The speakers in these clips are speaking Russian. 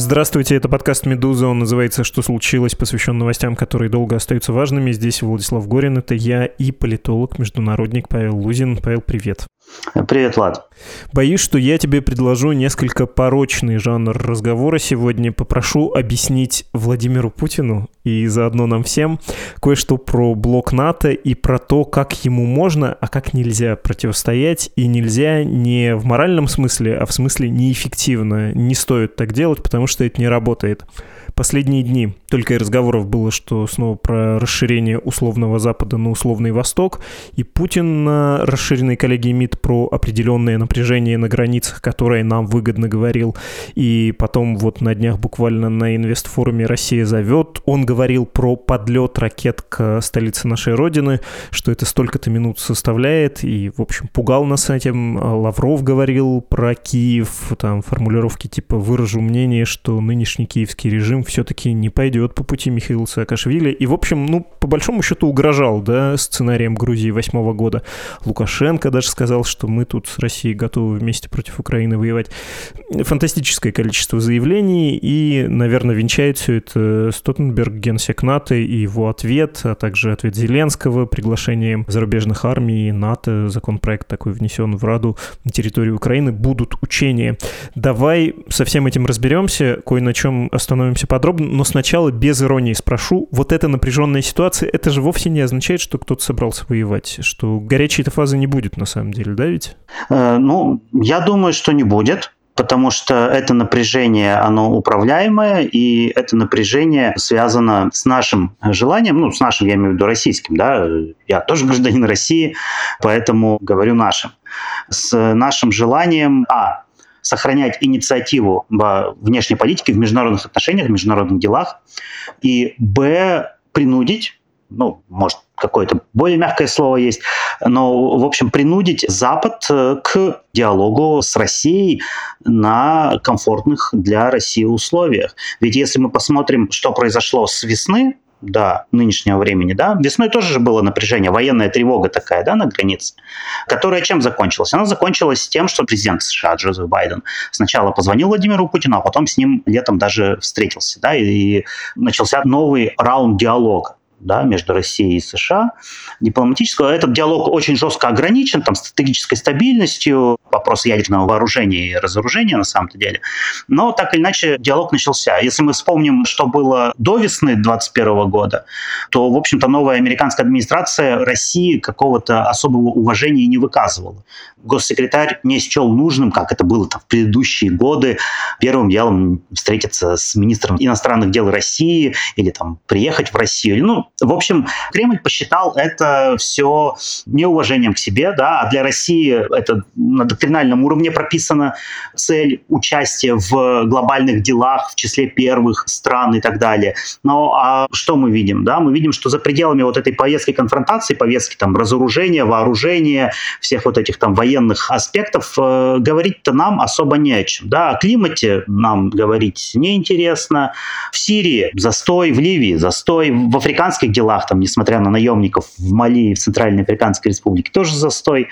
Здравствуйте, это подкаст «Медуза». Он называется «Что случилось?», посвящен новостям, которые долго остаются важными. Здесь Владислав Горин, это я и политолог, международник Павел Лузин. Павел, привет. Привет, Влад. Боюсь, что я тебе предложу несколько порочный жанр разговора сегодня. Попрошу объяснить Владимиру Путину и заодно нам всем кое-что про блок НАТО и про то, как ему можно, а как нельзя противостоять. И нельзя не в моральном смысле, а в смысле неэффективно. Не стоит так делать, потому что это не работает последние дни. Только и разговоров было, что снова про расширение условного Запада на условный Восток, и Путин на расширенной коллегии МИД про определенное напряжение на границах, которое нам выгодно говорил, и потом вот на днях буквально на инвестфоруме «Россия зовет» он говорил про подлет ракет к столице нашей Родины, что это столько-то минут составляет, и, в общем, пугал нас этим. Лавров говорил про Киев, там формулировки типа «выражу мнение, что нынешний киевский режим все-таки не пойдет по пути Михаила Саакашвили. И, в общем, ну, по большому счету угрожал, да, сценарием Грузии восьмого года. Лукашенко даже сказал, что мы тут с Россией готовы вместе против Украины воевать. Фантастическое количество заявлений, и, наверное, венчает все это Стотенберг, генсек НАТО, и его ответ, а также ответ Зеленского, приглашением зарубежных армий, НАТО, законопроект такой внесен в Раду на территории Украины, будут учения. Давай со всем этим разберемся, кое на чем остановимся по подробно, но сначала без иронии спрошу. Вот эта напряженная ситуация, это же вовсе не означает, что кто-то собрался воевать, что горячей-то фазы не будет на самом деле, да ведь? Э, ну, я думаю, что не будет потому что это напряжение, оно управляемое, и это напряжение связано с нашим желанием, ну, с нашим, я имею в виду российским, да, я тоже гражданин России, поэтому говорю нашим, с нашим желанием, а, сохранять инициативу во внешней политике, в международных отношениях, в международных делах, и, б, принудить, ну, может, какое-то более мягкое слово есть, но, в общем, принудить Запад э, к диалогу с Россией на комфортных для России условиях. Ведь если мы посмотрим, что произошло с весны до нынешнего времени, да, весной тоже же было напряжение, военная тревога такая, да, на границе, которая чем закончилась? Она закончилась тем, что президент США Джозеф Байден сначала позвонил Владимиру Путину, а потом с ним летом даже встретился, да, и начался новый раунд диалога да, между Россией и США дипломатического. Этот диалог очень жестко ограничен там, стратегической стабильностью, вопрос ядерного вооружения и разоружения на самом-то деле. Но так или иначе диалог начался. Если мы вспомним, что было до весны 2021 года, то, в общем-то, новая американская администрация России какого-то особого уважения не выказывала. Госсекретарь не счел нужным, как это было там, в предыдущие годы, первым делом встретиться с министром иностранных дел России или там приехать в Россию. Ну, в общем, Кремль посчитал это все неуважением к себе, да, а для России это на доктринальном уровне прописана цель участия в глобальных делах в числе первых стран и так далее. Но а что мы видим? Да? Мы видим, что за пределами вот этой повестки конфронтации, повестки там разоружения, вооружения, всех вот этих там военных аспектов, э, говорить-то нам особо не о чем. Да? О климате нам говорить неинтересно. В Сирии застой, в Ливии застой, в африканских африканских делах, там, несмотря на наемников в Мали и в Центральной Африканской Республике, тоже застой.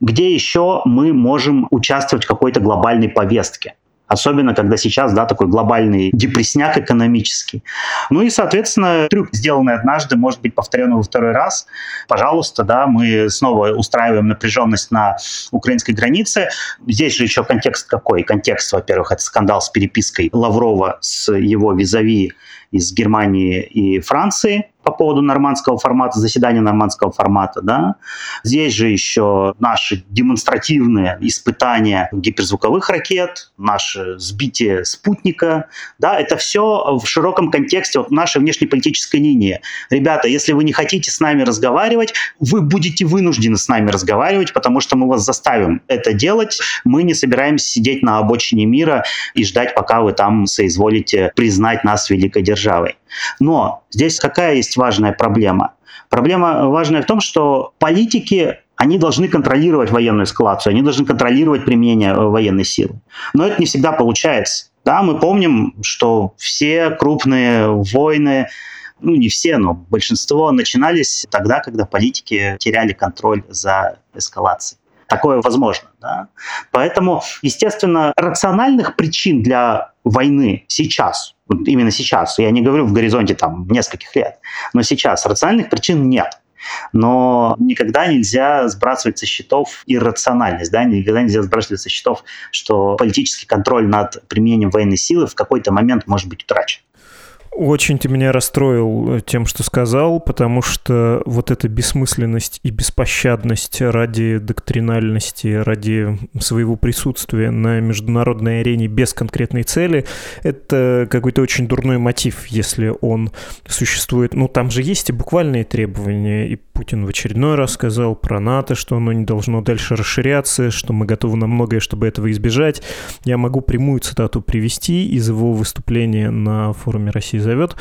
Где еще мы можем участвовать в какой-то глобальной повестке? Особенно, когда сейчас, да, такой глобальный депресняк экономический. Ну и, соответственно, трюк, сделанный однажды, может быть повторен во второй раз. Пожалуйста, да, мы снова устраиваем напряженность на украинской границе. Здесь же еще контекст какой? Контекст, во-первых, это скандал с перепиской Лаврова с его визави из Германии и Франции по поводу нормандского формата, заседания нормандского формата. Да? Здесь же еще наши демонстративные испытания гиперзвуковых ракет, наше сбитие спутника. Да? Это все в широком контексте вот нашей внешнеполитической линии. Ребята, если вы не хотите с нами разговаривать, вы будете вынуждены с нами разговаривать, потому что мы вас заставим это делать. Мы не собираемся сидеть на обочине мира и ждать, пока вы там соизволите признать нас великой державой. Но здесь какая есть важная проблема? Проблема важная в том, что политики они должны контролировать военную эскалацию, они должны контролировать применение э, военной силы. Но это не всегда получается. Да, мы помним, что все крупные войны, ну не все, но большинство начинались тогда, когда политики теряли контроль за эскалацией. Такое возможно. Да? Поэтому, естественно, рациональных причин для войны сейчас, вот именно сейчас, я не говорю в горизонте там нескольких лет, но сейчас рациональных причин нет. Но никогда нельзя сбрасывать со счетов иррациональность, да, никогда нельзя сбрасывать со счетов, что политический контроль над применением военной силы в какой-то момент может быть утрачен. Очень ты меня расстроил э, тем, что сказал, потому что вот эта бессмысленность и беспощадность ради доктринальности, ради своего присутствия на международной арене без конкретной цели, это какой-то очень дурной мотив, если он существует. Ну, там же есть и буквальные требования, и Путин в очередной раз сказал про НАТО, что оно не должно дальше расширяться, что мы готовы на многое, чтобы этого избежать. Я могу прямую цитату привести из его выступления на форуме России зовет.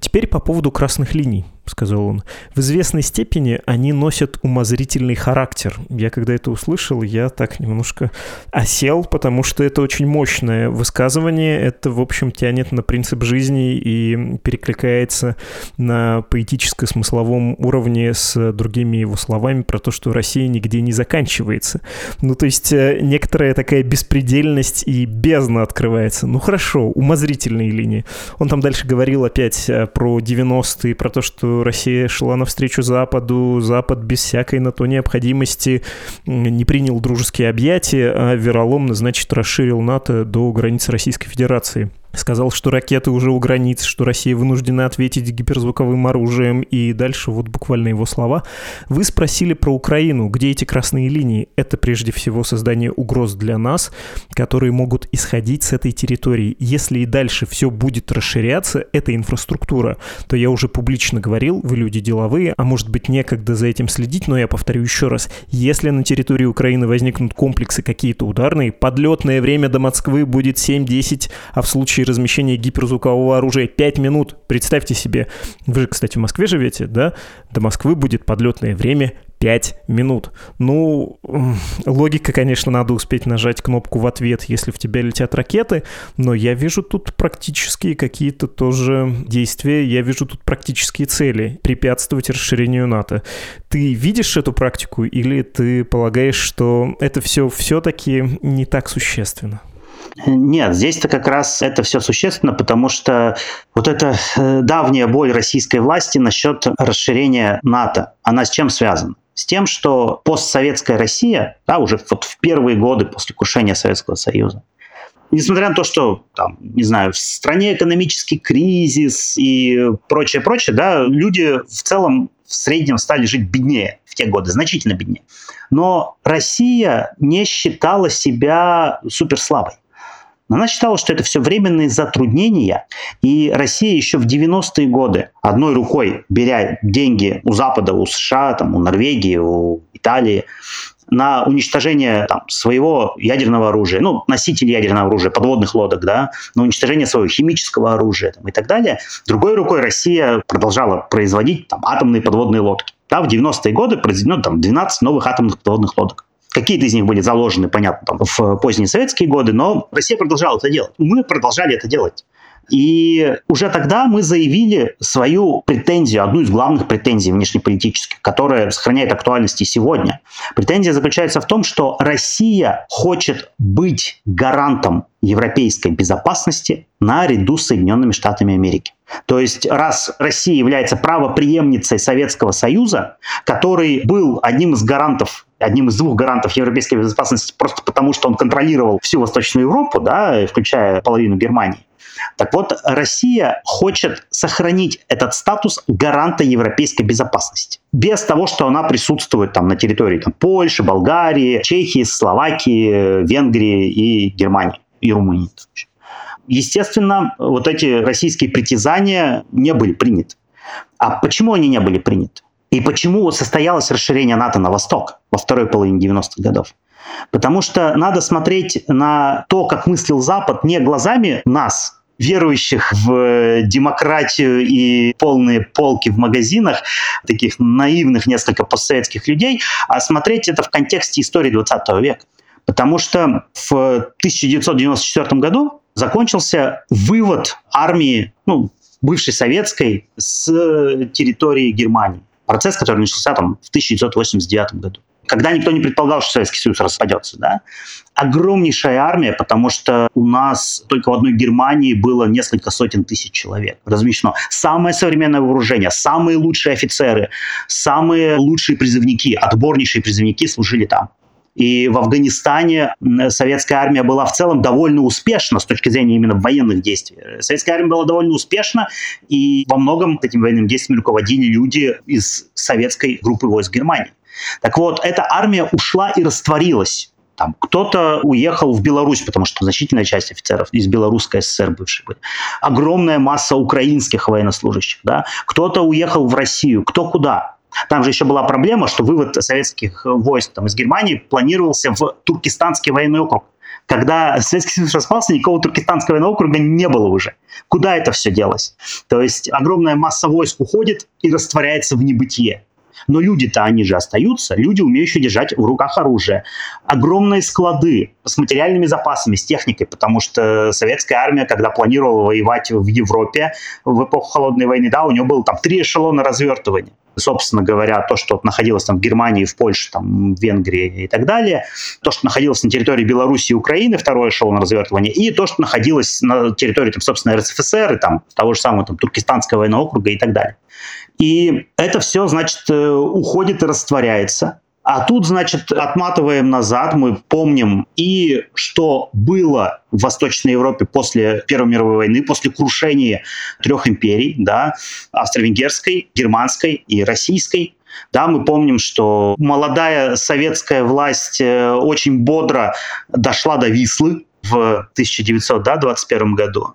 Теперь по поводу красных линий сказал он. В известной степени они носят умозрительный характер. Я когда это услышал, я так немножко осел, потому что это очень мощное высказывание. Это, в общем, тянет на принцип жизни и перекликается на поэтическо-смысловом уровне с другими его словами про то, что Россия нигде не заканчивается. Ну, то есть э, некоторая такая беспредельность и бездна открывается. Ну, хорошо, умозрительные линии. Он там дальше говорил опять э, про 90-е, про то, что Россия шла навстречу Западу, Запад без всякой на то необходимости не принял дружеские объятия, а вероломно, значит, расширил НАТО до границ Российской Федерации. Сказал, что ракеты уже у границ, что Россия вынуждена ответить гиперзвуковым оружием. И дальше вот буквально его слова. Вы спросили про Украину. Где эти красные линии? Это прежде всего создание угроз для нас, которые могут исходить с этой территории. Если и дальше все будет расширяться, эта инфраструктура, то я уже публично говорил, вы люди деловые, а может быть некогда за этим следить, но я повторю еще раз. Если на территории Украины возникнут комплексы какие-то ударные, подлетное время до Москвы будет 7-10, а в случае случае размещения гиперзвукового оружия 5 минут. Представьте себе, вы же, кстати, в Москве живете, да? До Москвы будет подлетное время 5 минут. Ну, логика, конечно, надо успеть нажать кнопку в ответ, если в тебя летят ракеты, но я вижу тут практические какие-то тоже действия, я вижу тут практические цели препятствовать расширению НАТО. Ты видишь эту практику или ты полагаешь, что это все все-таки не так существенно? Нет, здесь-то как раз это все существенно, потому что вот эта э, давняя боль российской власти насчет расширения НАТО, она с чем связана? С тем, что постсоветская Россия, да, уже вот в первые годы после крушения Советского Союза, несмотря на то, что, там, не знаю, в стране экономический кризис и прочее, прочее, да, люди в целом в среднем стали жить беднее в те годы, значительно беднее. Но Россия не считала себя суперслабой. Она считала, что это все временные затруднения, и Россия еще в 90-е годы одной рукой, беря деньги у Запада, у США, там, у Норвегии, у Италии, на уничтожение там, своего ядерного оружия, ну, носитель ядерного оружия, подводных лодок, да, на уничтожение своего химического оружия там, и так далее. Другой рукой Россия продолжала производить там, атомные подводные лодки. Да, в 90-е годы произведено там, 12 новых атомных подводных лодок. Какие-то из них были заложены, понятно, там, в поздние советские годы, но Россия продолжала это делать. Мы продолжали это делать. И уже тогда мы заявили свою претензию, одну из главных претензий внешнеполитических, которая сохраняет актуальность и сегодня. Претензия заключается в том, что Россия хочет быть гарантом европейской безопасности наряду с Соединенными Штатами Америки. То есть раз Россия является правоприемницей Советского Союза, который был одним из гарантов одним из двух гарантов европейской безопасности просто потому, что он контролировал всю Восточную Европу, да, включая половину Германии. Так вот, Россия хочет сохранить этот статус гаранта европейской безопасности. Без того, что она присутствует там на территории там, Польши, Болгарии, Чехии, Словакии, Венгрии и Германии, и Румынии. Естественно, вот эти российские притязания не были приняты. А почему они не были приняты? И почему состоялось расширение НАТО на восток во второй половине 90-х годов? Потому что надо смотреть на то, как мыслил Запад, не глазами нас, верующих в демократию и полные полки в магазинах, таких наивных несколько постсоветских людей, а смотреть это в контексте истории 20 века. Потому что в 1994 году закончился вывод армии, ну, бывшей советской, с территории Германии. Процесс, который начался там в 1989 году когда никто не предполагал, что Советский Союз распадется, да, огромнейшая армия, потому что у нас только в одной Германии было несколько сотен тысяч человек размещено. Самое современное вооружение, самые лучшие офицеры, самые лучшие призывники, отборнейшие призывники служили там. И в Афганистане советская армия была в целом довольно успешна с точки зрения именно военных действий. Советская армия была довольно успешна, и во многом этим военным действием руководили люди из советской группы войск Германии. Так вот, эта армия ушла и растворилась. Там кто-то уехал в Беларусь, потому что значительная часть офицеров из Белорусской ССР бывшей были. Огромная масса украинских военнослужащих. Да? Кто-то уехал в Россию, кто куда. Там же еще была проблема, что вывод советских войск там, из Германии планировался в Туркестанский военный округ. Когда Советский Союз распался, никакого Туркестанского военного округа не было уже. Куда это все делось? То есть огромная масса войск уходит и растворяется в небытие. Но люди-то, они же остаются, люди, умеющие держать в руках оружие. Огромные склады с материальными запасами, с техникой, потому что советская армия, когда планировала воевать в Европе в эпоху Холодной войны, да, у нее было там три эшелона развертывания собственно говоря, то, что находилось там в Германии, в Польше, там, в Венгрии и так далее, то, что находилось на территории Беларуси и Украины, второе эшелон развертывания, и то, что находилось на территории, там, собственно, РСФСР, и, там, того же самого там, Туркестанского военного округа и так далее. И это все, значит, э, уходит и растворяется. А тут, значит, отматываем назад, мы помним и что было в Восточной Европе после Первой мировой войны, после крушения трех империй, да, австро-венгерской, германской и российской. Да, мы помним, что молодая советская власть э, очень бодро дошла до Вислы в 1921 году.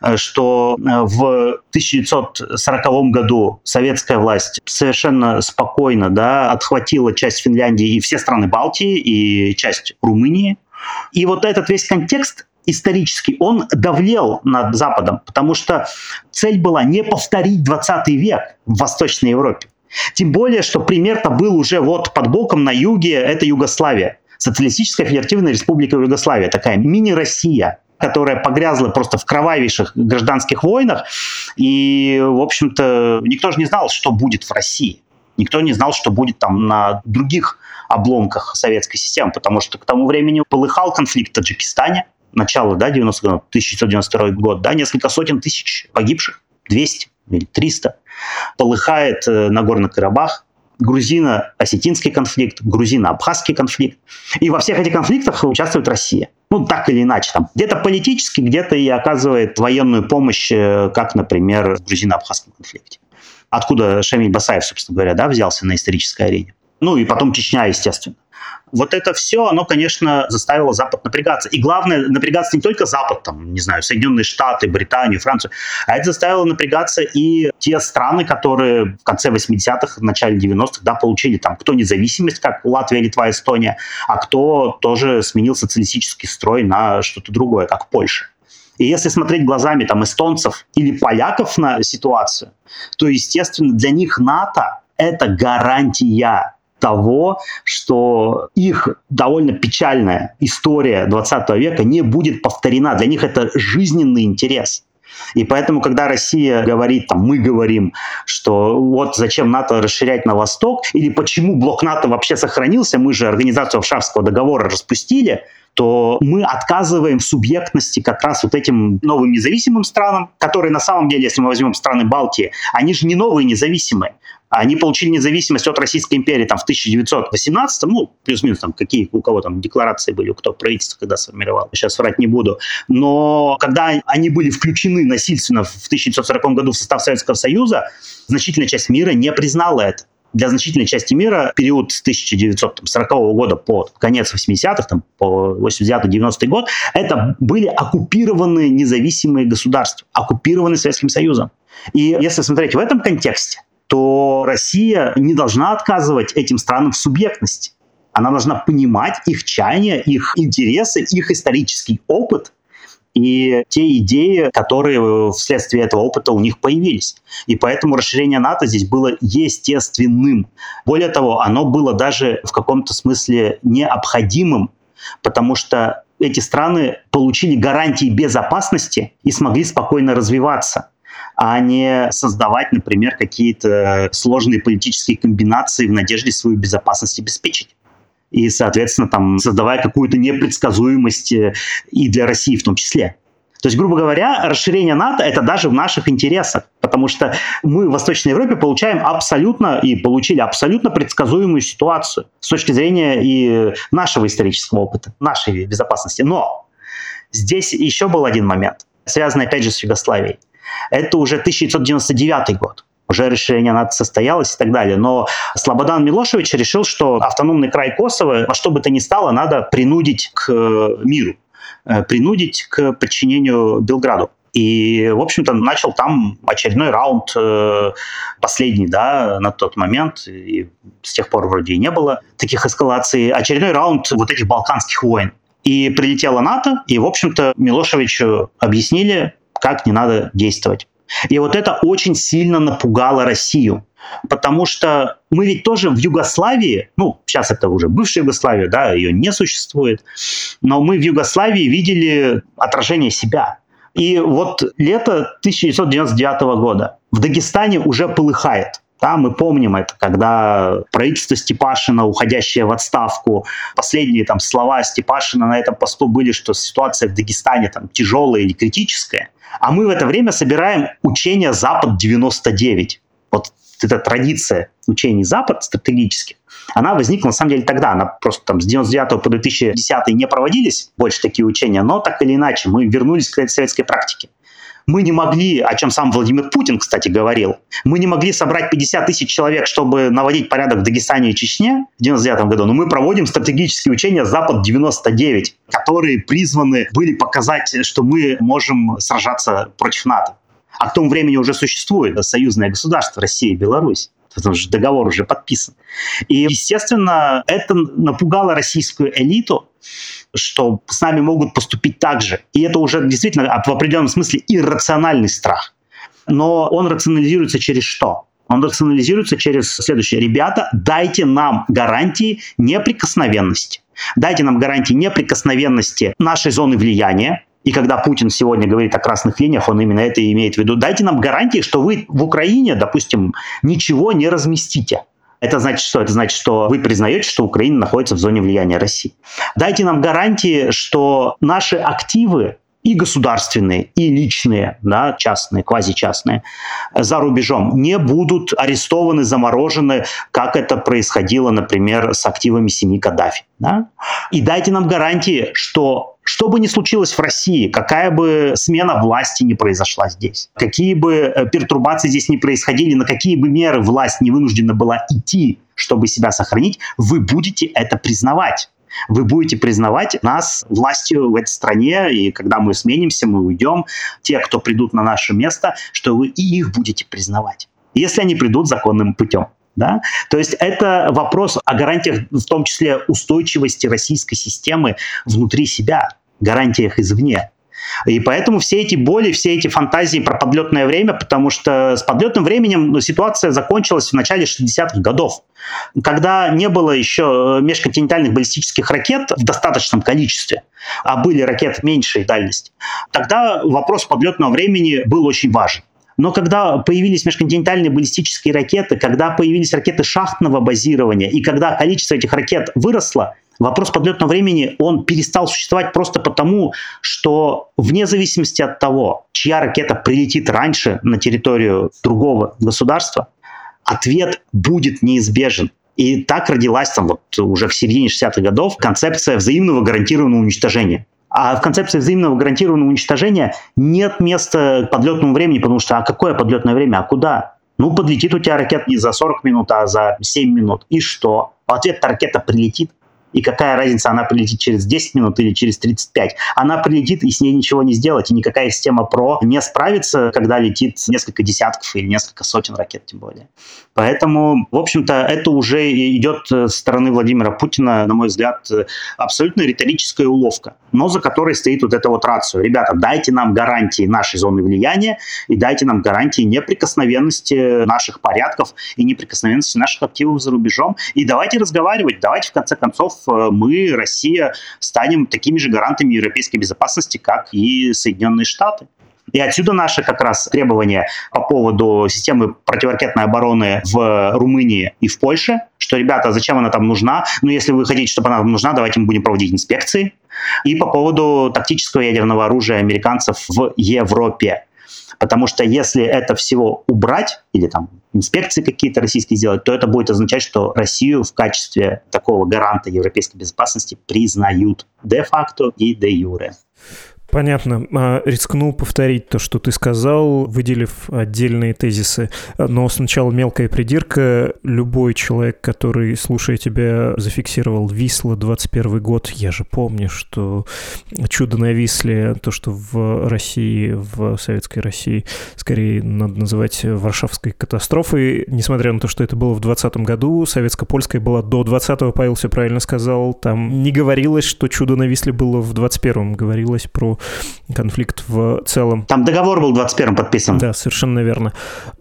Э, что э, в 1940 году советская власть совершенно спокойно да, отхватила часть Финляндии и все страны Балтии, и часть Румынии. И вот этот весь контекст исторический, он давлел над Западом, потому что цель была не повторить 20 век в Восточной Европе. Тем более, что пример-то был уже вот под боком на юге, это Югославия. Социалистическая Федеративная Республика Югославия, такая мини-Россия которая погрязла просто в кровавейших гражданских войнах. И, в общем-то, никто же не знал, что будет в России. Никто не знал, что будет там на других обломках советской системы, потому что к тому времени полыхал конфликт в Таджикистане, начало, да, 90 1992 год, да, несколько сотен тысяч погибших, 200 или 300. Полыхает э, Нагорный Карабах, грузино-осетинский конфликт, грузино-абхазский конфликт. И во всех этих конфликтах участвует Россия. Ну, так или иначе. Там, где-то политически, где-то и оказывает военную помощь, э, как, например, в грузино-абхазском конфликте. Откуда Шамиль Басаев, собственно говоря, да, взялся на исторической арене. Ну и потом Чечня, естественно. Вот это все, оно, конечно, заставило Запад напрягаться. И главное, напрягаться не только Запад, там, не знаю, Соединенные Штаты, Британию, Францию, а это заставило напрягаться и те страны, которые в конце 80-х, в начале 90-х, да, получили там кто независимость, как Латвия, Литва, Эстония, а кто тоже сменил социалистический строй на что-то другое, как Польша. И если смотреть глазами там эстонцев или поляков на ситуацию, то, естественно, для них НАТО — это гарантия того, что их довольно печальная история 20 века не будет повторена. Для них это жизненный интерес. И поэтому, когда Россия говорит, там, мы говорим, что вот зачем НАТО расширять на восток, или почему блок НАТО вообще сохранился, мы же организацию Варшавского договора распустили, то мы отказываем в субъектности как раз вот этим новым независимым странам, которые на самом деле, если мы возьмем страны Балтии, они же не новые независимые. Они получили независимость от Российской империи там, в 1918, ну, плюс-минус, там, какие у кого там декларации были, у кто правительство когда сформировал, сейчас врать не буду. Но когда они были включены насильственно в 1940 году в состав Советского Союза, значительная часть мира не признала это для значительной части мира период с 1940 года по конец 80-х, там, по 89-90 год, это были оккупированные независимые государства, оккупированные Советским Союзом. И если смотреть в этом контексте, то Россия не должна отказывать этим странам в субъектности. Она должна понимать их чаяния, их интересы, их исторический опыт и те идеи, которые вследствие этого опыта у них появились. И поэтому расширение НАТО здесь было естественным. Более того, оно было даже в каком-то смысле необходимым, потому что эти страны получили гарантии безопасности и смогли спокойно развиваться а не создавать, например, какие-то сложные политические комбинации в надежде свою безопасность обеспечить и, соответственно, там создавая какую-то непредсказуемость э, и для России в том числе. То есть, грубо говоря, расширение НАТО это даже в наших интересах, потому что мы в Восточной Европе получаем абсолютно и получили абсолютно предсказуемую ситуацию с точки зрения и нашего исторического опыта, нашей безопасности. Но здесь еще был один момент, связанный опять же с Югославией. Это уже 1999 год уже расширение НАТО состоялось и так далее. Но Слободан Милошевич решил, что автономный край Косово во что бы то ни стало надо принудить к э, миру, э, принудить к подчинению Белграду. И, в общем-то, начал там очередной раунд, э, последний, да, на тот момент, и с тех пор вроде и не было таких эскалаций, очередной раунд вот этих балканских войн. И прилетела НАТО, и, в общем-то, Милошевичу объяснили, как не надо действовать. И вот это очень сильно напугало Россию. Потому что мы ведь тоже в Югославии, ну, сейчас это уже бывшая Югославия, да, ее не существует, но мы в Югославии видели отражение себя. И вот лето 1999 года в Дагестане уже полыхает. Да, мы помним это, когда правительство Степашина, уходящее в отставку, последние там слова Степашина на этом посту были, что ситуация в Дагестане там тяжелая или критическая. А мы в это время собираем учение Запад-99. Вот эта традиция учений Запад стратегических, она возникла на самом деле тогда. Она просто там с 99 по 2010 не проводились больше такие учения, но так или иначе мы вернулись к советской практике. Мы не могли, о чем сам Владимир Путин, кстати, говорил, мы не могли собрать 50 тысяч человек, чтобы наводить порядок в Дагестане и Чечне в 99 году, но мы проводим стратегические учения «Запад-99», которые призваны были показать, что мы можем сражаться против НАТО. А к тому времени уже существует союзное государство Россия и Беларусь потому что договор уже подписан. И, естественно, это напугало российскую элиту, что с нами могут поступить так же. И это уже действительно в определенном смысле иррациональный страх. Но он рационализируется через что? Он рационализируется через следующее. Ребята, дайте нам гарантии неприкосновенности. Дайте нам гарантии неприкосновенности нашей зоны влияния, и когда Путин сегодня говорит о красных линиях, он именно это и имеет в виду. Дайте нам гарантии, что вы в Украине, допустим, ничего не разместите. Это значит что? Это значит, что вы признаете, что Украина находится в зоне влияния России. Дайте нам гарантии, что наши активы и государственные, и личные, да, частные, квазичастные, за рубежом не будут арестованы, заморожены, как это происходило, например, с активами семьи Каддафи. Да? И дайте нам гарантии, что что бы ни случилось в России, какая бы смена власти не произошла здесь, какие бы э, пертурбации здесь не происходили, на какие бы меры власть не вынуждена была идти, чтобы себя сохранить, вы будете это признавать вы будете признавать нас властью в этой стране, и когда мы сменимся, мы уйдем, те, кто придут на наше место, что вы и их будете признавать, если они придут законным путем. Да? То есть это вопрос о гарантиях, в том числе устойчивости российской системы внутри себя, гарантиях извне. И поэтому все эти боли, все эти фантазии про подлетное время, потому что с подлетным временем ну, ситуация закончилась в начале 60-х годов, когда не было еще э, межконтинентальных баллистических ракет в достаточном количестве, а были ракеты меньшей дальности. Тогда вопрос подлетного времени был очень важен. Но когда появились межконтинентальные баллистические ракеты, когда появились ракеты шахтного базирования, и когда количество этих ракет выросло, Вопрос подлетного времени, он перестал существовать просто потому, что вне зависимости от того, чья ракета прилетит раньше на территорию другого государства, ответ будет неизбежен. И так родилась там вот уже в середине 60-х годов концепция взаимного гарантированного уничтожения. А в концепции взаимного гарантированного уничтожения нет места подлетному времени, потому что а какое подлетное время, а куда? Ну, подлетит у тебя ракета не за 40 минут, а за 7 минут. И что? Ответ ракета прилетит. И какая разница, она прилетит через 10 минут или через 35. Она прилетит, и с ней ничего не сделать. И никакая система ПРО не справится, когда летит несколько десятков или несколько сотен ракет, тем более. Поэтому, в общем-то, это уже идет со стороны Владимира Путина, на мой взгляд, абсолютно риторическая уловка, но за которой стоит вот эта вот рацию. Ребята, дайте нам гарантии нашей зоны влияния и дайте нам гарантии неприкосновенности наших порядков и неприкосновенности наших активов за рубежом. И давайте разговаривать, давайте в конце концов Э, мы, Россия, станем такими же гарантами европейской безопасности, как и Соединенные Штаты. И отсюда наши как раз требования по поводу системы противоракетной обороны в Румынии и в Польше, что, ребята, зачем она там нужна? Ну, если вы хотите, чтобы она там нужна, давайте мы будем проводить инспекции. И по поводу тактического ядерного оружия американцев в Европе. Потому что если это всего убрать, или там инспекции какие-то российские сделать, то это будет означать, что Россию в качестве такого гаранта европейской безопасности признают де-факто и де-юре. Понятно. А, рискну повторить то, что ты сказал, выделив отдельные тезисы. Но сначала мелкая придирка. Любой человек, который, слушая тебя, зафиксировал Висла 21 год, я же помню, что чудо на Висле, то, что в России, в советской России, скорее надо называть Варшавской катастрофой, несмотря на то, что это было в 20 году, советско-польская была до 20-го, Павел все правильно сказал, там не говорилось, что чудо на Висле было в 21-м, говорилось про конфликт в целом. Там договор был 21-м подписан. Да, совершенно верно.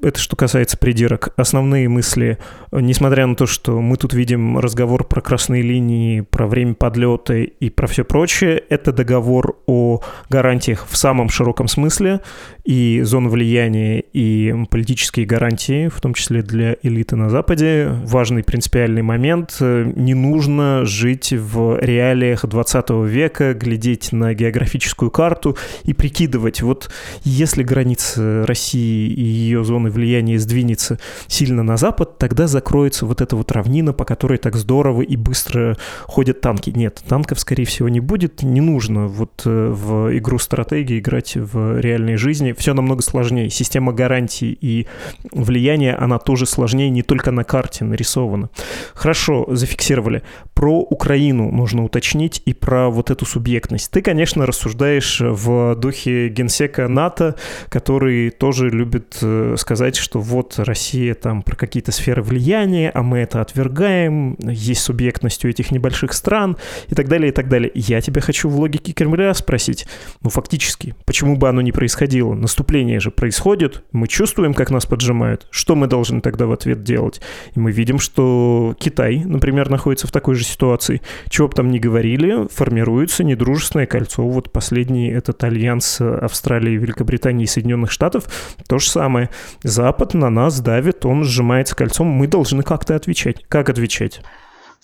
Это что касается придирок. Основные мысли, несмотря на то, что мы тут видим разговор про красные линии, про время подлета и про все прочее, это договор о гарантиях в самом широком смысле и зон влияния, и политические гарантии, в том числе для элиты на Западе. Важный принципиальный момент. Не нужно жить в реалиях 20 века, глядеть на географическую карту и прикидывать, вот если граница России и ее зоны влияния сдвинется сильно на запад, тогда закроется вот эта вот равнина, по которой так здорово и быстро ходят танки. Нет, танков, скорее всего, не будет. Не нужно вот э, в игру стратегии играть в реальной жизни все намного сложнее. Система гарантий и влияния, она тоже сложнее, не только на карте нарисована. Хорошо, зафиксировали. Про Украину нужно уточнить и про вот эту субъектность. Ты, конечно, рассуждаешь в духе генсека НАТО, который тоже любит э, сказать, что вот Россия там про какие-то сферы влияния, а мы это отвергаем, есть субъектность у этих небольших стран и так далее, и так далее. Я тебя хочу в логике Кремля спросить, ну фактически, почему бы оно не происходило? Наступление же происходит, мы чувствуем, как нас поджимают. Что мы должны тогда в ответ делать? И мы видим, что Китай, например, находится в такой же ситуации. Чего бы там ни говорили, формируется недружественное кольцо. Вот последний этот альянс Австралии, Великобритании и Соединенных Штатов. То же самое. Запад на нас давит, он сжимается кольцом. Мы должны как-то отвечать. Как отвечать?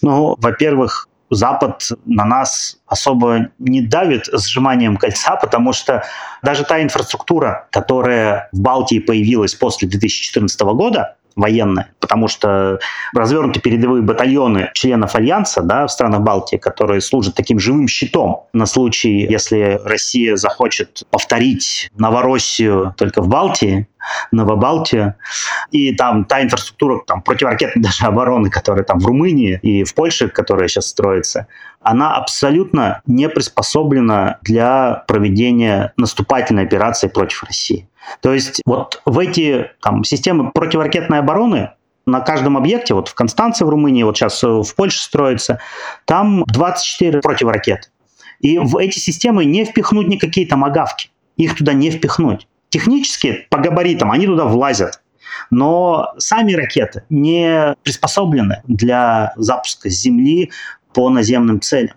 Ну, во-первых, Запад на нас особо не давит сжиманием кольца, потому что даже та инфраструктура, которая в Балтии появилась после 2014 года, военная, потому что развернуты передовые батальоны членов Альянса да, в странах Балтии, которые служат таким живым щитом на случай, если Россия захочет повторить Новороссию только в Балтии, Новобалтию. И там та инфраструктура там, противоракетной даже обороны, которая там в Румынии и в Польше, которая сейчас строится, она абсолютно не приспособлена для проведения наступательной операции против России. То есть вот в эти там, системы противоракетной обороны на каждом объекте, вот в Констанции в Румынии, вот сейчас в Польше строится, там 24 противоракет. И в эти системы не впихнуть никакие там агавки. Их туда не впихнуть. Технически, по габаритам, они туда влазят. Но сами ракеты не приспособлены для запуска с Земли по наземным целям.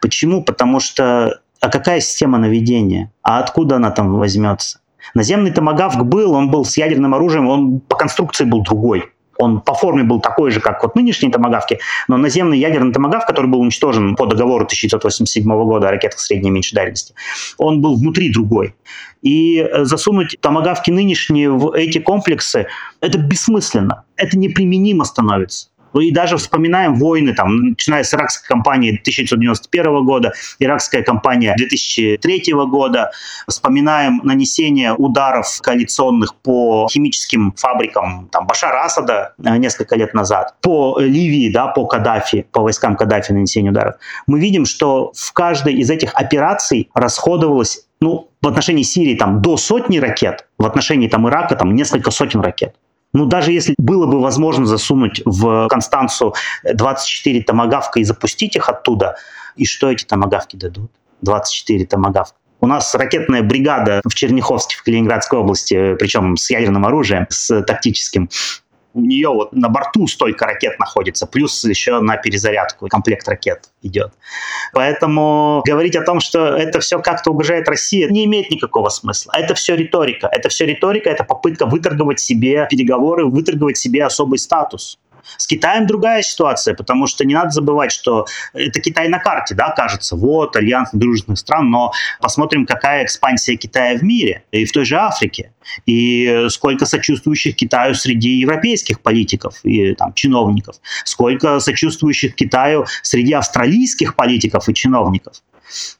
Почему? Потому что а какая система наведения? А откуда она там возьмется? Наземный томагавк был, он был с ядерным оружием, он по конструкции был другой. Он по форме был такой же, как вот нынешние томагавки, но наземный ядерный томагавк, который был уничтожен по договору 1987 года о ракетах средней и меньшей дальности, он был внутри другой. И э, засунуть томагавки нынешние в эти комплексы, это бессмысленно. Это неприменимо становится. Ну и даже вспоминаем войны, там, начиная с иракской кампании 1991 года, иракская кампания 2003 года, вспоминаем нанесение ударов коалиционных по химическим фабрикам там, Башара Асада э, несколько лет назад, по Ливии, да, по Каддафи, по войскам Каддафи нанесение ударов. Мы видим, что в каждой из этих операций расходовалось ну, в отношении Сирии там до сотни ракет, в отношении там Ирака там несколько сотен ракет. Ну, даже если было бы возможно засунуть в Констанцу 24 томогавка и запустить их оттуда, и что эти томогавки дадут? 24 томогавка. У нас ракетная бригада в Черняховске, в Калининградской области, причем с ядерным оружием, с тактическим у нее вот на борту столько ракет находится, плюс еще на перезарядку комплект ракет идет. Поэтому говорить о том, что это все как-то угрожает России, не имеет никакого смысла. Это все риторика. Это все риторика, это попытка выторговать себе переговоры, выторговать себе особый статус. С Китаем другая ситуация, потому что не надо забывать, что это Китай на карте, да, кажется, вот, альянс дружественных стран, но посмотрим, какая экспансия Китая в мире и в той же Африке, и сколько сочувствующих Китаю среди европейских политиков и там, чиновников, сколько сочувствующих Китаю среди австралийских политиков и чиновников.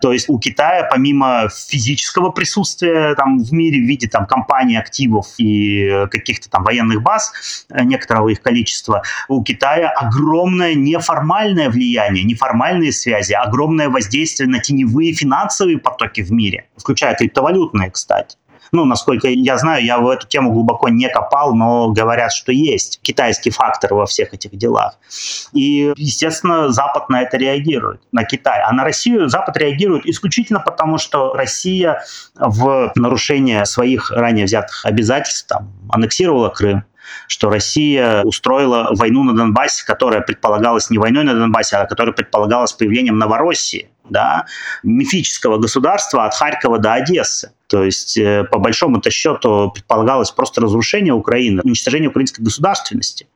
То есть у Китая помимо физического присутствия там в мире в виде там компаний, активов и каких-то там военных баз, э, некоторого их количества, у Китая огромное неформальное влияние, неформальные связи, огромное воздействие на теневые финансовые потоки в мире, включая криптовалютные, кстати ну, насколько я знаю, я в эту тему глубоко не копал, но говорят, что есть китайский фактор во всех этих делах. И, естественно, Запад на это реагирует, на Китай. А на Россию Запад реагирует исключительно потому, что Россия в нарушение своих ранее взятых обязательств там, аннексировала Крым, что Россия устроила войну на Донбассе, которая предполагалась не войной на Донбассе, а которая предполагалась появлением Новороссии, да, мифического государства от Харькова до Одессы. То есть, э, по большому-то счету, предполагалось просто разрушение Украины, уничтожение украинской государственности.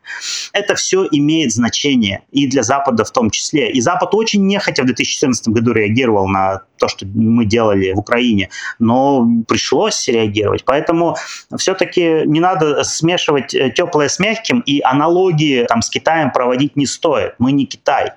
Это все имеет значение и для Запада в том числе. И Запад очень нехотя в 2014 году реагировал на то, что мы делали в Украине, но пришлось реагировать. Поэтому все-таки не надо смешивать э, теплое с мягким, и аналогии там, с Китаем проводить не стоит. Мы не Китай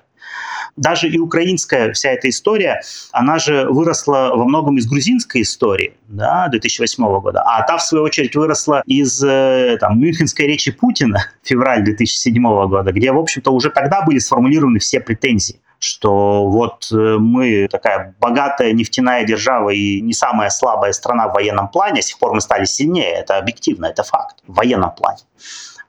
даже и украинская вся эта история, она же выросла во многом из грузинской истории, да, 2008 года, а та, в свою очередь, выросла из э, там, Мюнхенской речи Путина, февраль 2007 года, где, в общем-то, уже тогда были сформулированы все претензии что вот э, мы такая богатая нефтяная держава и не самая слабая страна в военном плане, с тех пор мы стали сильнее, это объективно, это факт, в военном плане.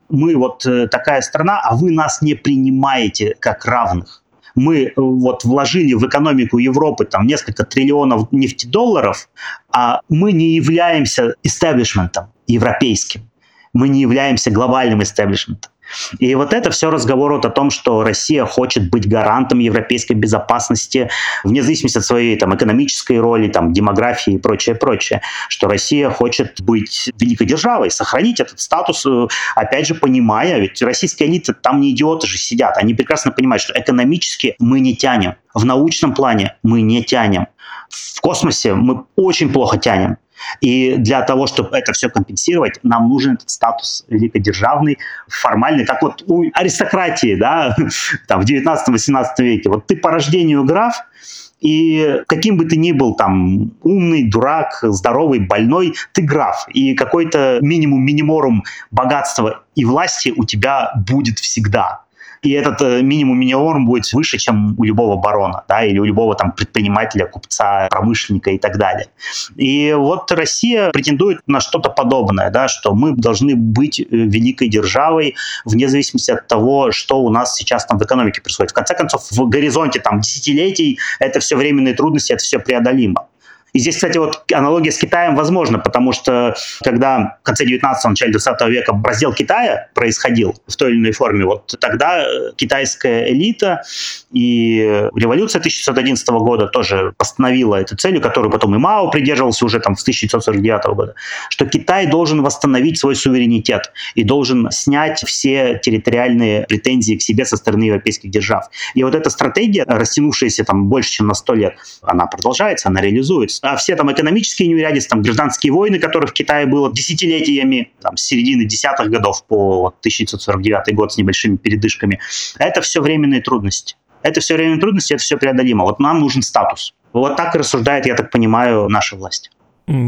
Мы вот э, такая страна, а вы нас не принимаете как равных мы э, вот вложили в экономику Европы там несколько триллионов нефтедолларов, а мы не являемся истеблишментом европейским, мы не являемся глобальным истеблишментом. И вот это все разговор вот о том, что Россия хочет быть гарантом европейской безопасности, вне зависимости от своей там, экономической роли, там, демографии и прочее, прочее, что Россия хочет быть великой державой, сохранить этот статус, э, опять же, понимая, ведь российские элиты там не идиоты же сидят, они прекрасно понимают, что экономически мы не тянем, в научном плане мы не тянем, в космосе мы очень плохо тянем. И для того, чтобы это все компенсировать, нам нужен этот статус великодержавный, формальный, как вот у аристократии, да, там в 19-18 веке. Вот ты по рождению граф, и каким бы ты ни был там умный, дурак, здоровый, больной, ты граф. И какой-то минимум миниморум богатства и власти у тебя будет всегда и этот э, минимум минимум будет выше, чем у любого барона, да, или у любого там предпринимателя, купца, промышленника и так далее. И вот Россия претендует на что-то подобное, да, что мы должны быть э, великой державой вне зависимости от того, что у нас сейчас там в экономике происходит. В конце концов, в горизонте там десятилетий это все временные трудности, это все преодолимо. И здесь, кстати, вот аналогия с Китаем возможна, потому что когда в конце 19-го, начале 20 века раздел Китая происходил в той или иной форме, вот тогда э, китайская элита и революция 1911 года тоже постановила эту целью, которую потом и Мао придерживался уже там с 1949 года, что Китай должен восстановить свой суверенитет и должен снять все территориальные претензии к себе со стороны европейских держав. И вот эта стратегия, растянувшаяся там больше, чем на 100 лет, она продолжается, она реализуется. А все там экономические неурядицы, там гражданские войны, которые в Китае было десятилетиями, там, с середины десятых годов по 1949 год с небольшими передышками, это все временные трудности. Это все временные трудности, это все преодолимо. Вот нам нужен статус. Вот так рассуждает, я так понимаю, наша власть.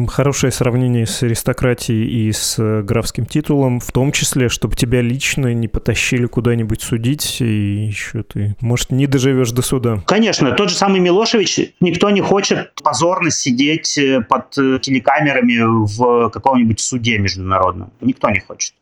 Хорошее сравнение с аристократией и с э, графским титулом, в том числе, чтобы тебя лично не потащили куда-нибудь судить, и еще ты, может, не доживешь до суда. Конечно, тот же самый Милошевич, никто не хочет позорно сидеть э, под э, телекамерами в каком-нибудь суде международном. Никто не хочет.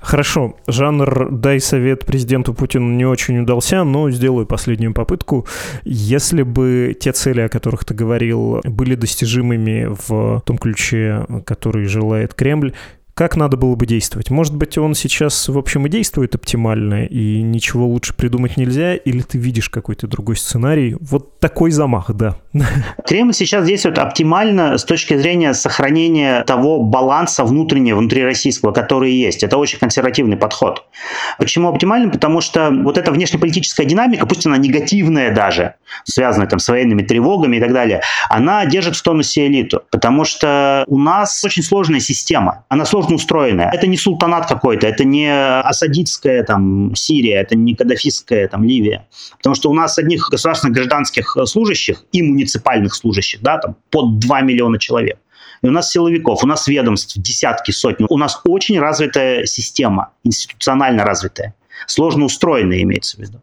Хорошо, жанр «дай совет президенту Путину» не очень удался, но сделаю последнюю попытку. Если бы те цели, о которых ты говорил, были достижимыми в том ключе, который желает Кремль, как надо было бы действовать? Может быть, он сейчас, в общем, и действует оптимально, и ничего лучше придумать нельзя, или ты видишь какой-то другой сценарий? Вот такой замах, да. Кремль сейчас действует оптимально с точки зрения сохранения того баланса внутреннего, внутрироссийского, который есть. Это очень консервативный подход. Почему оптимально? Потому что вот эта внешнеполитическая динамика, пусть она негативная даже, связанная там с военными тревогами и так далее, она держит в тонусе элиту. Потому что у нас очень сложная система. Она сложно устроенная. Это не султанат какой-то, это не осадитская там Сирия, это не каддафистская там Ливия. Потому что у нас одних государственных гражданских служащих и муниципальных служащих, да, там под 2 миллиона человек. И у нас силовиков, у нас ведомств десятки, сотни. У нас очень развитая система, институционально развитая сложно устроенная имеется в виду.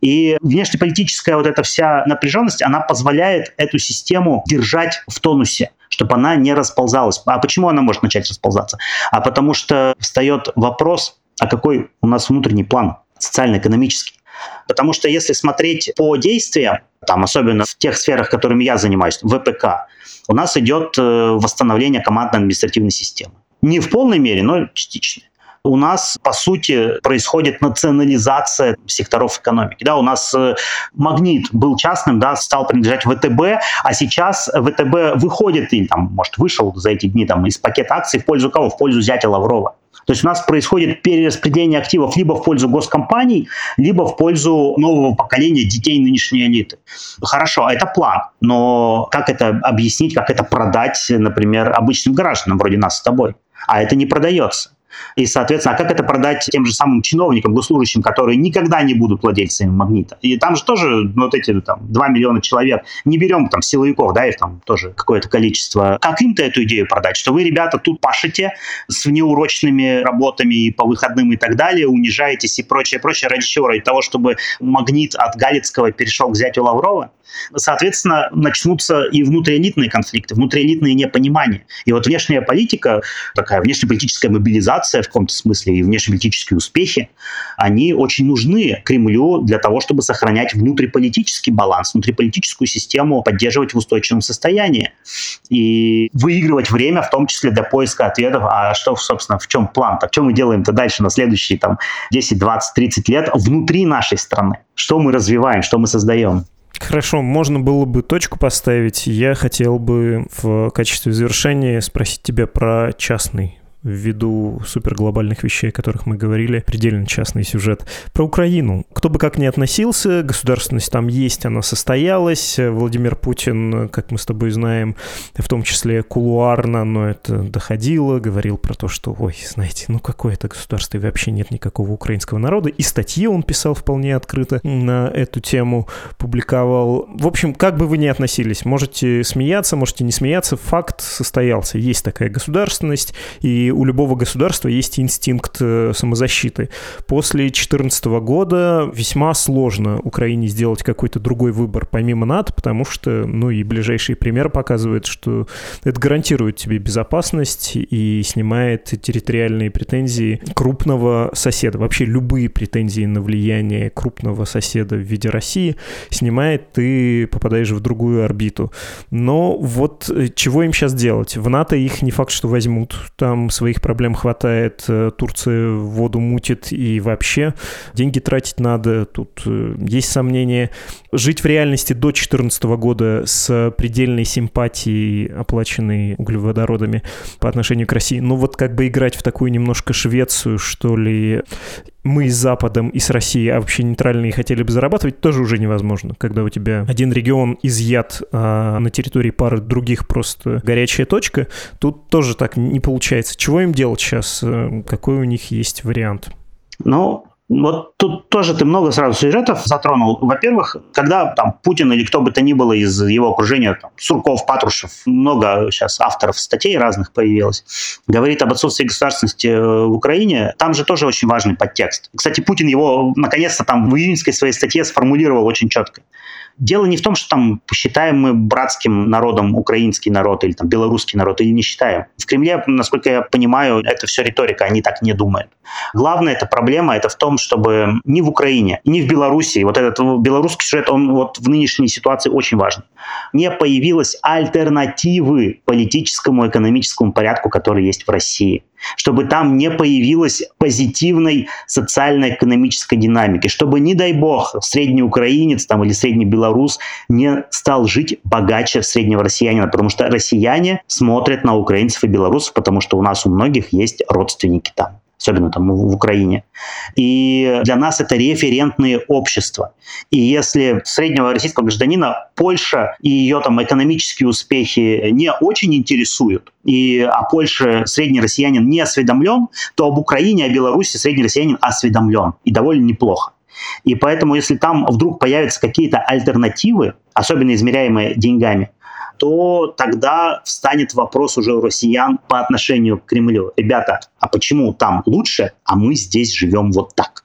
И внешнеполитическая вот эта вся напряженность, она позволяет эту систему держать в тонусе чтобы она не расползалась. А почему она может начать расползаться? А потому что встает вопрос, а какой у нас внутренний план социально-экономический. Потому что если смотреть по действиям, там, особенно в тех сферах, которыми я занимаюсь, ВПК, у нас идет э, восстановление командно-административной системы. Не в полной мере, но частично у нас, по сути, происходит национализация секторов экономики. Да, у нас э, Магнит был частным, да, стал принадлежать ВТБ, а сейчас ВТБ выходит, или там, может, вышел за эти дни там, из пакета акций в пользу кого? В пользу зятя Лаврова. То есть у нас происходит перераспределение активов либо в пользу госкомпаний, либо в пользу нового поколения детей нынешней элиты. Хорошо, а это план. Но как это объяснить, как это продать, например, обычным гражданам вроде нас с тобой? А это не продается. И, соответственно, а как это продать тем же самым чиновникам, госслужащим, которые никогда не будут владельцами магнита? И там же тоже ну, вот эти там 2 миллиона человек. Не берем там силовиков, да, их там тоже какое-то количество. Как им-то эту идею продать? Что вы, ребята, тут пашете с внеурочными работами и по выходным и так далее, унижаетесь и прочее, прочее. Ради чего? Ради того, чтобы магнит от Галицкого перешел к зятю Лаврова? Соответственно, начнутся и внутриэлитные конфликты, внутриэлитные непонимания. И вот внешняя политика, такая внешнеполитическая мобилизация в каком-то смысле и внешнеполитические успехи, они очень нужны Кремлю для того, чтобы сохранять внутриполитический баланс, внутриполитическую систему поддерживать в устойчивом состоянии и выигрывать время, в том числе для поиска ответов, а что, собственно, в чем план, так что мы делаем-то дальше на следующие там 10, 20, 30 лет внутри нашей страны, что мы развиваем, что мы создаем. Хорошо, можно было бы точку поставить. Я хотел бы в качестве завершения спросить тебя про частный ввиду суперглобальных вещей, о которых мы говорили, предельно частный сюжет. Про Украину. Кто бы как ни относился, государственность там есть, она состоялась. Владимир Путин, как мы с тобой знаем, в том числе кулуарно, но это доходило, говорил про то, что, ой, знаете, ну какое это государство, и вообще нет никакого украинского народа. И статьи он писал вполне открыто на эту тему, публиковал. В общем, как бы вы ни относились, можете смеяться, можете не смеяться, факт состоялся. Есть такая государственность, и у любого государства есть инстинкт э, самозащиты. После 2014 года весьма сложно Украине сделать какой-то другой выбор помимо НАТО, потому что, ну и ближайший пример показывает, что это гарантирует тебе безопасность и снимает территориальные претензии крупного соседа. Вообще любые претензии на влияние крупного соседа в виде России снимает, ты попадаешь в другую орбиту. Но вот э, чего им сейчас делать? В НАТО их не факт, что возьмут. Там своих проблем хватает, э, Турция воду мутит и вообще деньги тратить надо, тут э, есть сомнения. Жить в реальности до 2014 года с предельной симпатией, оплаченной углеводородами по отношению к России, ну вот как бы играть в такую немножко Швецию, что ли, мы с Западом и с Россией, а вообще нейтральные хотели бы зарабатывать, тоже уже невозможно, когда у тебя один регион изъят, а на территории пары других просто горячая точка, тут тоже так не получается. Чего им делать сейчас? Э, какой у них есть вариант? Ну, вот тут тоже ты много сразу сюжетов затронул. Во-первых, когда там Путин или кто бы то ни было из его окружения, там, Сурков, Патрушев, много сейчас авторов статей разных появилось, говорит об отсутствии государственности э, в Украине, там же тоже очень важный подтекст. Кстати, Путин его наконец-то там в июньской своей статье сформулировал очень четко. Дело не в том, что там считаем мы братским народом украинский народ или там белорусский народ, или не считаем. В Кремле, насколько я понимаю, это все риторика, они так не думают. Главная эта проблема это в том, чтобы ни в Украине, ни в Беларуси, вот этот белорусский сюжет, он вот в нынешней ситуации очень важен, не появилась альтернативы политическому экономическому порядку, который есть в России. Чтобы там не появилась позитивной социально-экономической динамики, чтобы, не дай бог, средний украинец там, или средний белорус не стал жить богаче среднего россиянина, потому что россияне смотрят на украинцев и белорусов, потому что у нас у многих есть родственники там особенно там в Украине. И для нас это референтные общества. И если среднего российского гражданина Польша и ее там экономические успехи не очень интересуют, и о Польше средний россиянин не осведомлен, то об Украине, о Беларуси средний россиянин осведомлен. И довольно неплохо. И поэтому, если там вдруг появятся какие-то альтернативы, особенно измеряемые деньгами, то тогда встанет вопрос уже у россиян по отношению к Кремлю. Ребята, а почему там лучше, а мы здесь живем вот так?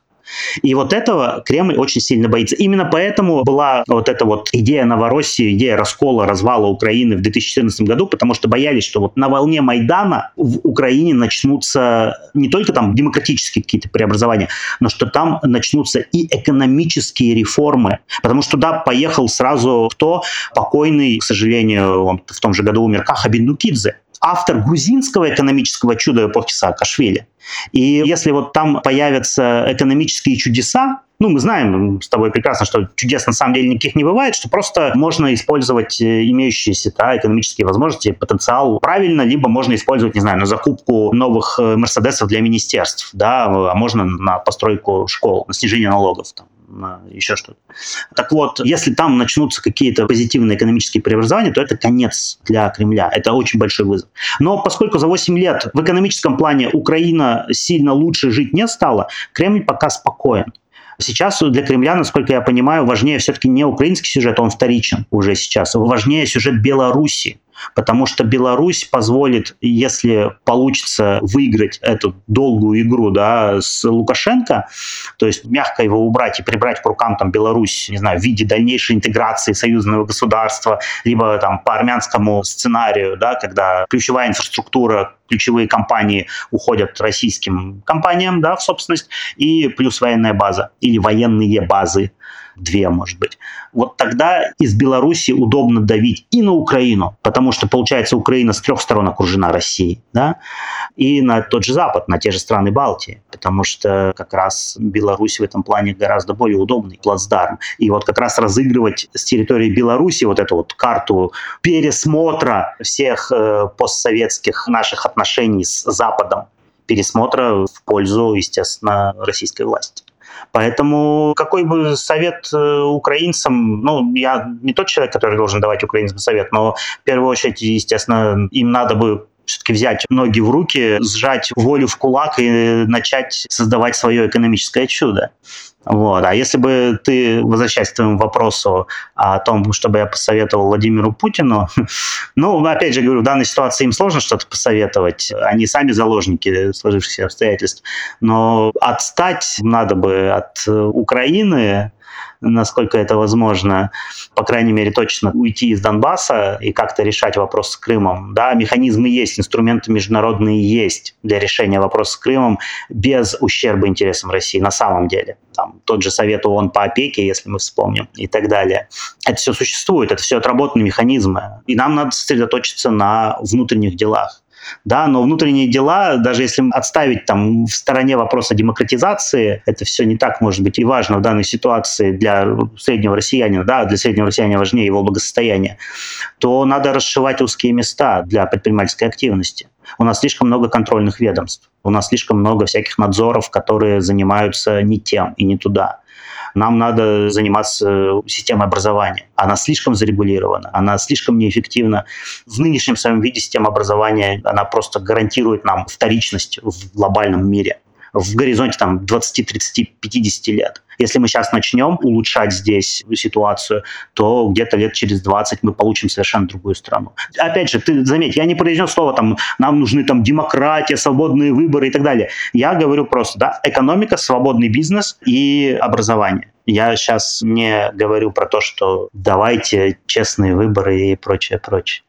И вот этого Кремль очень сильно боится. Именно поэтому была вот эта вот идея Новороссии, идея раскола, развала Украины в 2014 году, потому что боялись, что вот на волне Майдана в Украине начнутся не только там демократические какие-то преобразования, но что там начнутся и экономические реформы. Потому что туда поехал сразу кто? Покойный, к сожалению, он в том же году умер, Кахабин Нукидзе автор грузинского экономического чуда эпохи Саакашвили. И если вот там появятся экономические чудеса, ну, мы знаем с тобой прекрасно, что чудес на самом деле никаких не бывает, что просто можно использовать э, имеющиеся да, экономические возможности, потенциал правильно, либо можно использовать, не знаю, на закупку новых э, Мерседесов для министерств, да, а можно на постройку школ, на снижение налогов. Там на еще что-то. Так вот, если там начнутся какие-то позитивные экономические преобразования, то это конец для Кремля. Это очень большой вызов. Но поскольку за 8 лет в экономическом плане Украина сильно лучше жить не стала, Кремль пока спокоен. Сейчас для Кремля, насколько я понимаю, важнее все-таки не украинский сюжет, он вторичен уже сейчас. Важнее сюжет Беларуси потому что Беларусь позволит, если получится выиграть эту долгую игру да, с Лукашенко, то есть мягко его убрать и прибрать к рукам там, Беларусь, не знаю, в виде дальнейшей интеграции союзного государства, либо там по армянскому сценарию, да, когда ключевая инфраструктура ключевые компании уходят российским компаниям да, в собственность, и плюс военная база или военные базы две, может быть. Вот тогда из Беларуси удобно давить и на Украину, потому что, получается, Украина с трех сторон окружена Россией, да, и на тот же Запад, на те же страны Балтии, потому что как раз Беларусь в этом плане гораздо более удобный плацдарм. И вот как раз разыгрывать с территории Беларуси вот эту вот карту пересмотра всех э, постсоветских наших отношений с Западом, пересмотра в пользу, естественно, российской власти. Поэтому какой бы совет э, украинцам, ну, я не тот человек, который должен давать украинцам совет, но в первую очередь, естественно, им надо бы все-таки взять ноги в руки, сжать волю в кулак и начать создавать свое экономическое чудо. Вот. А если бы ты, возвращаясь к твоему вопросу о том, чтобы я посоветовал Владимиру Путину, ну, опять же говорю, в данной ситуации им сложно что-то посоветовать, они сами заложники сложившихся обстоятельств, но отстать надо бы от Украины, насколько это возможно, по крайней мере, точно уйти из Донбасса и как-то решать вопрос с Крымом. Да, механизмы есть, инструменты международные есть для решения вопроса с Крымом без ущерба интересам России на самом деле. Там, тот же Совет ООН по опеке, если мы вспомним, и так далее. Это все существует, это все отработанные механизмы. И нам надо сосредоточиться на внутренних делах. Да, но внутренние дела, даже если отставить там в стороне вопроса демократизации, это все не так может быть и важно в данной ситуации для среднего россиянина, да, для среднего россиянина важнее его благосостояние, то надо расшивать узкие места для предпринимательской активности. У нас слишком много контрольных ведомств, у нас слишком много всяких надзоров, которые занимаются не тем и не туда. Нам надо заниматься системой образования. Она слишком зарегулирована, она слишком неэффективна. В нынешнем своем виде система образования, она просто гарантирует нам вторичность в глобальном мире в горизонте там 20, 30, 50 лет. Если мы сейчас начнем улучшать здесь ситуацию, то где-то лет через 20 мы получим совершенно другую страну. Опять же, ты заметь, я не произнес слово там, нам нужны там демократия, свободные выборы и так далее. Я говорю просто, да, экономика, свободный бизнес и образование. Я сейчас не говорю про то, что давайте честные выборы и прочее, прочее.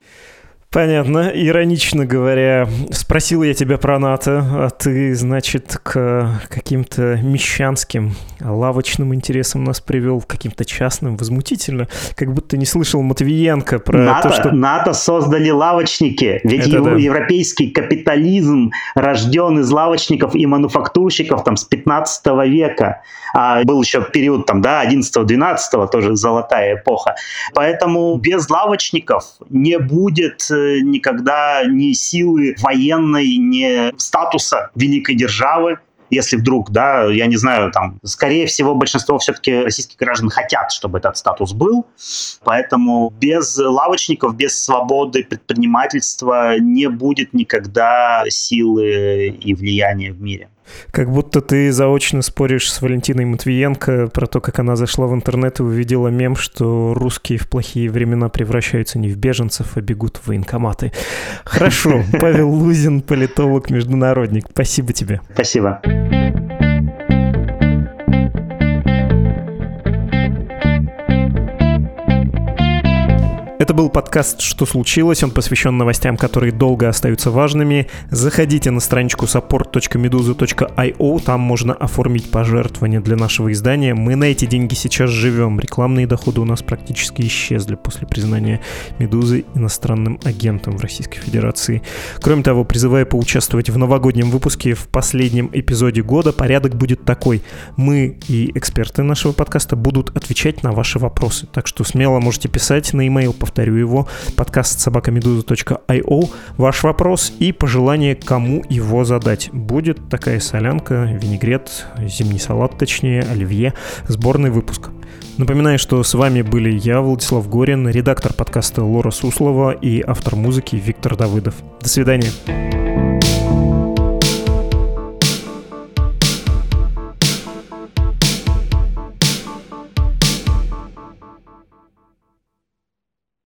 Понятно. Иронично говоря, спросил я тебя про НАТО, а ты, значит, к каким-то мещанским, лавочным интересам нас привел, к каким-то частным. Возмутительно. Как будто не слышал Матвиенко про НАТО, то, что... НАТО создали лавочники. Ведь его, да. европейский капитализм рожден из лавочников и мануфактурщиков там с 15 века. А был еще период там, да, 11-12, тоже золотая эпоха. Поэтому без лавочников не будет э, никогда ни силы военной, ни статуса великой державы, если вдруг, да, я не знаю, там, скорее всего, большинство все-таки российских граждан хотят, чтобы этот статус был, поэтому без лавочников, без свободы предпринимательства не будет никогда силы и влияния в мире. Как будто ты заочно споришь с Валентиной Матвиенко про то, как она зашла в интернет и увидела мем, что русские в плохие времена превращаются не в беженцев, а бегут в военкоматы. Хорошо. Павел Лузин, политолог, международник. Спасибо тебе. Спасибо. Это был подкаст «Что случилось?». Он посвящен новостям, которые долго остаются важными. Заходите на страничку support.meduza.io. Там можно оформить пожертвование для нашего издания. Мы на эти деньги сейчас живем. Рекламные доходы у нас практически исчезли после признания «Медузы» иностранным агентом в Российской Федерации. Кроме того, призываю поучаствовать в новогоднем выпуске в последнем эпизоде года. Порядок будет такой. Мы и эксперты нашего подкаста будут отвечать на ваши вопросы. Так что смело можете писать на e-mail повторю его, подкаст собакамедуза.io. Ваш вопрос и пожелание, кому его задать. Будет такая солянка, винегрет, зимний салат, точнее, оливье, сборный выпуск. Напоминаю, что с вами были я, Владислав Горин, редактор подкаста Лора Суслова и автор музыки Виктор Давыдов. До свидания.